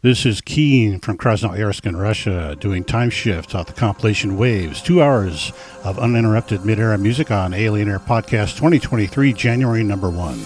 This is Keen from Krasnoyarsk in Russia doing time shift off the compilation Waves. Two hours of uninterrupted mid era music on Alien Air Podcast 2023, January number one.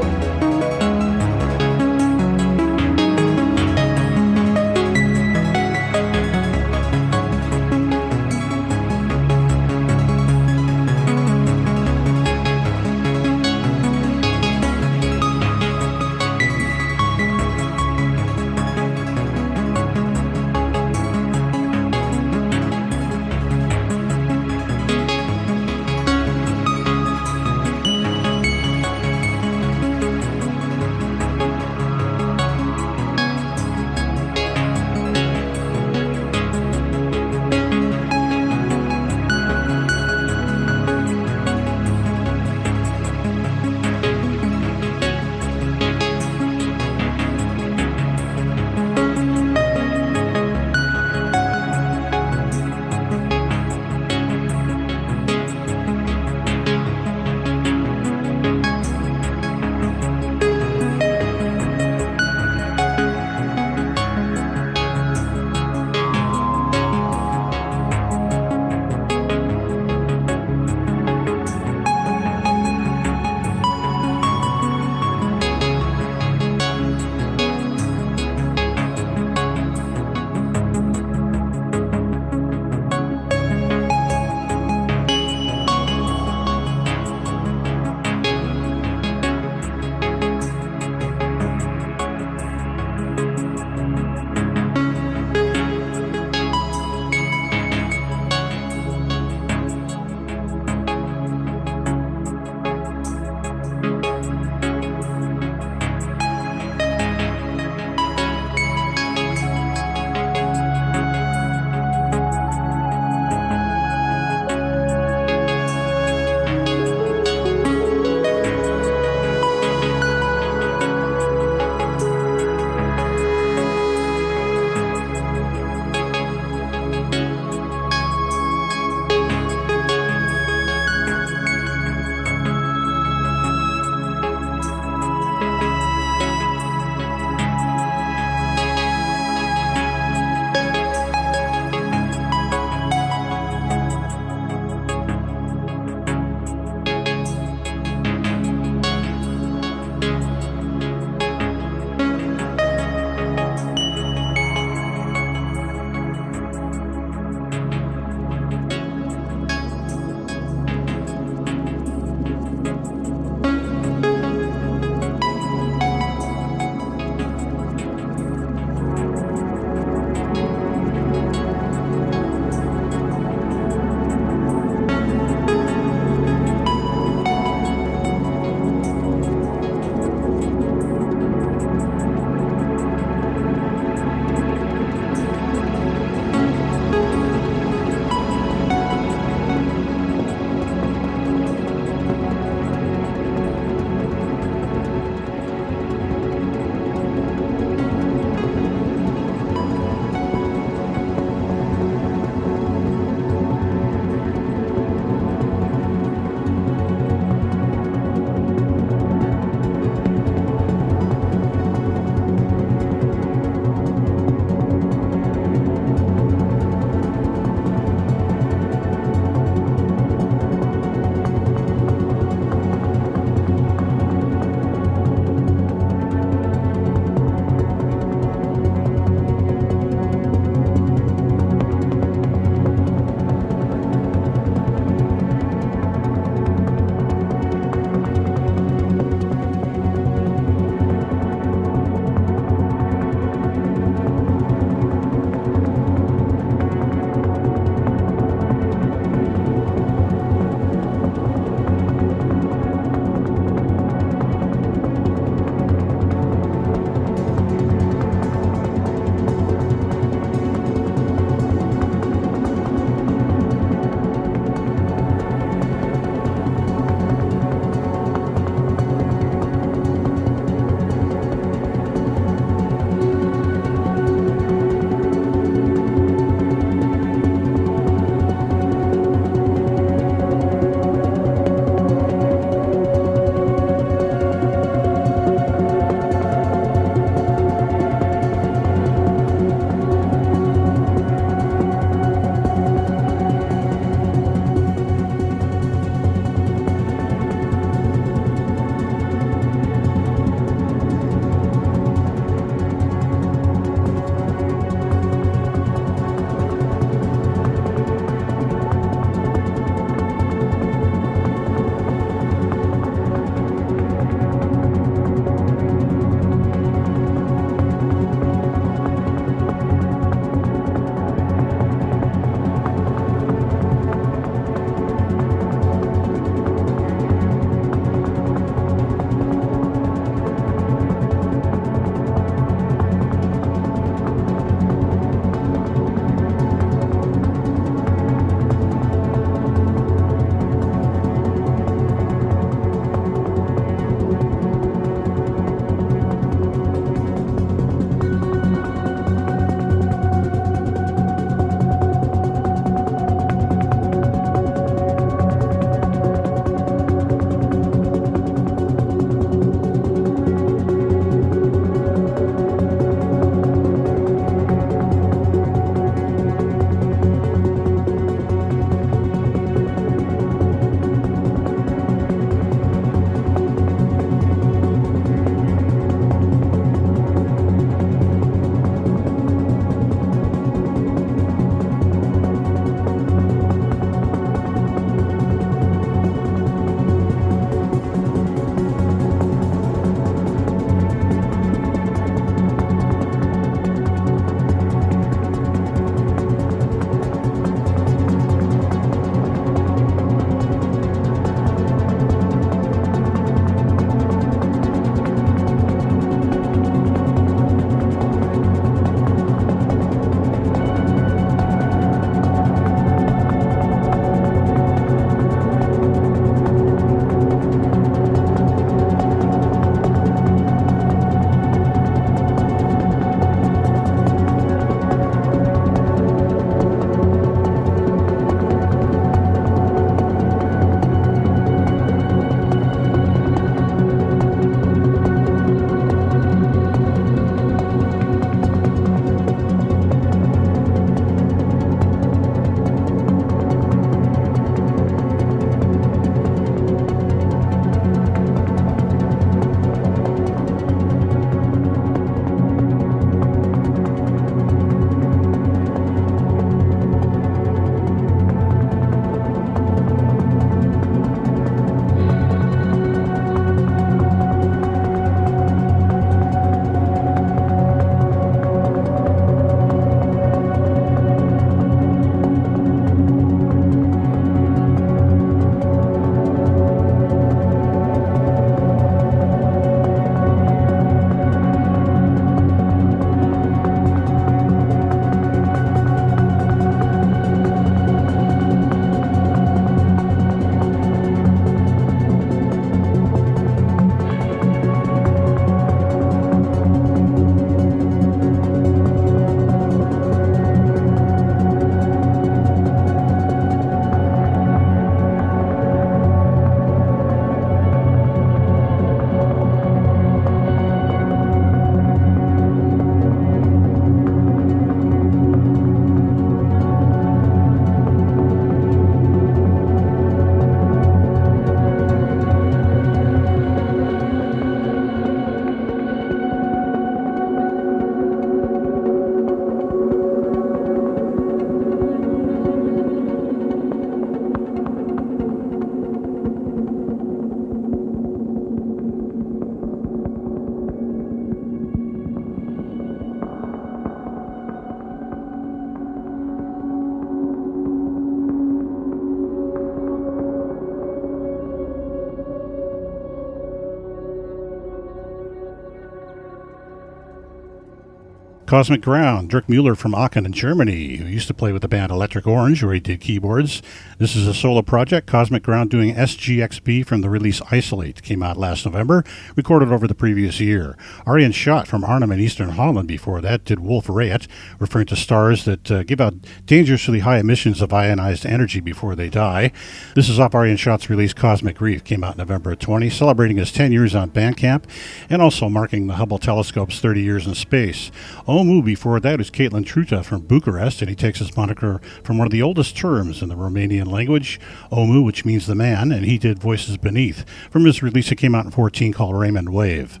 Cosmic Ground, Dirk Mueller from Aachen in Germany, who used to play with the band Electric Orange, where he did keyboards. This is a solo project, Cosmic Ground doing SGXB from the release Isolate, came out last November, recorded over the previous year. Arjen Schot from Arnhem in Eastern Holland before that did Wolf Rayet, referring to stars that uh, give out dangerously high emissions of ionized energy before they die. This is off Arjen Schot's release Cosmic Reef, came out November 20, celebrating his 10 years on Bandcamp and also marking the Hubble telescope's 30 years in space. Omu before that is Caitlin Truta from Bucharest, and he takes his moniker from one of the oldest terms in the Romanian language, Omu, which means the man, and he did Voices Beneath from his release that came out in 14 called Raymond Wave.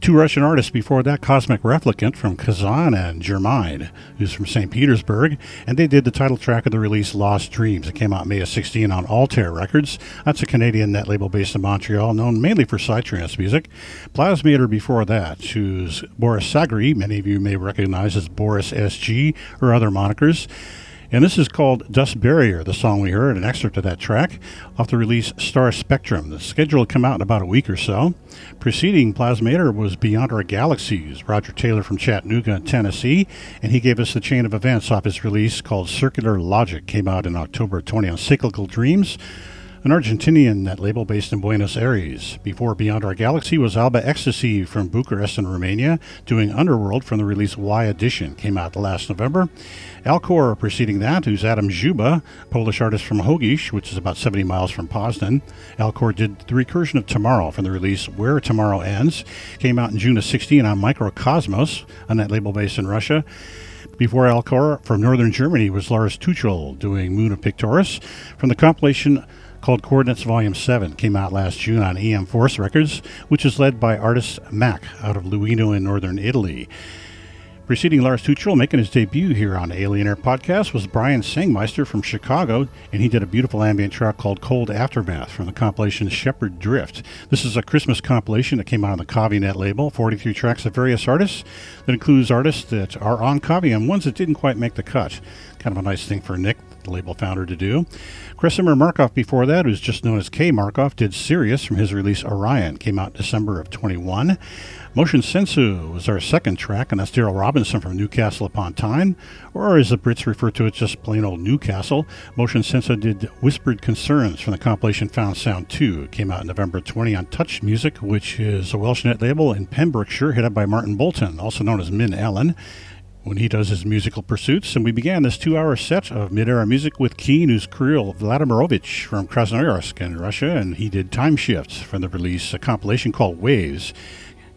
Two Russian artists before that, Cosmic Replicant from Kazan and Germine, who's from St. Petersburg, and they did the title track of the release Lost Dreams. It came out May of 16 on Altair Records. That's a Canadian net label based in Montreal, known mainly for psytrance music. Plasmator before that, who's Boris Sagri, many of you may recognize as Boris SG or other monikers. And this is called Dust Barrier, the song we heard, an excerpt of that track off the release Star Spectrum. The schedule will come out in about a week or so. Preceding Plasmator was Beyond Our Galaxies, Roger Taylor from Chattanooga, Tennessee, and he gave us the chain of events off his release called Circular Logic, came out in October 20 on Cyclical Dreams an Argentinian that label based in Buenos Aires. Before Beyond Our Galaxy was Alba Ecstasy from Bucharest in Romania, doing Underworld from the release Y Edition, came out last November. Alcor preceding that, who's Adam Juba, Polish artist from Hogish, which is about 70 miles from Poznan. Alcor did the recursion of Tomorrow from the release Where Tomorrow Ends, came out in June of 16 on Microcosmos, a net label based in Russia. Before Alcor, from northern Germany, was Lars Tuchel doing Moon of Pictoris from the compilation called Coordinates Volume 7 came out last June on EM Force Records, which is led by artist Mac out of Luino in northern Italy. Preceding Lars Tuchel making his debut here on Alien Air Podcast was Brian Sangmeister from Chicago, and he did a beautiful ambient track called Cold Aftermath from the compilation Shepherd Drift. This is a Christmas compilation that came out on the Kahvi net label, 43 tracks of various artists that includes artists that are on Kahvi and ones that didn't quite make the cut. Kind of a nice thing for Nick, the label founder, to do. Krasimir Markov before that, who's just known as K. Markov, did Sirius from his release Orion, came out December of 21. Motion Sensu was our second track, and that's Daryl Robinson from Newcastle upon Tyne, or as the Brits refer to it, just plain old Newcastle. Motion Sensu did Whispered Concerns from the compilation Found Sound 2. It came out November 20 on Touch Music, which is a Welsh net label in Pembrokeshire, headed by Martin Bolton, also known as Min Ellen when he does his musical pursuits. And we began this two hour set of mid era music with Keen, who's Kirill Vladimirovich from Krasnoyarsk in Russia, and he did Time Shifts from the release, a compilation called Waves.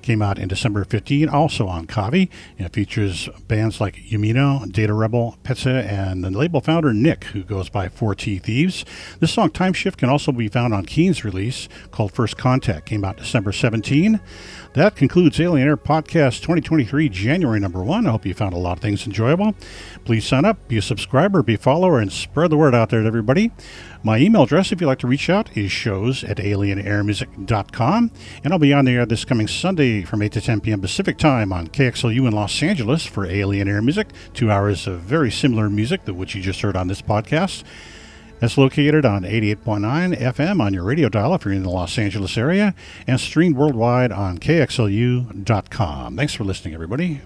Came out in December 15, also on Kahvi. It features bands like Yumino, Data Rebel, Petsa, and the label founder Nick, who goes by 4T Thieves. This song, Time Shift, can also be found on Keen's release called First Contact. Came out December 17. That concludes Alien Air Podcast 2023, January number one. I hope you found a lot of things enjoyable. Please sign up, be a subscriber, be a follower, and spread the word out there to everybody. My email address, if you'd like to reach out, is shows at alienairmusic.com. And I'll be on the air this coming Sunday from 8 to 10 p.m. Pacific Time on KXLU in Los Angeles for Alien Air Music. Two hours of very similar music to what you just heard on this podcast. It's located on 88.9 FM on your radio dial if you're in the Los Angeles area and streamed worldwide on KXLU.com. Thanks for listening, everybody.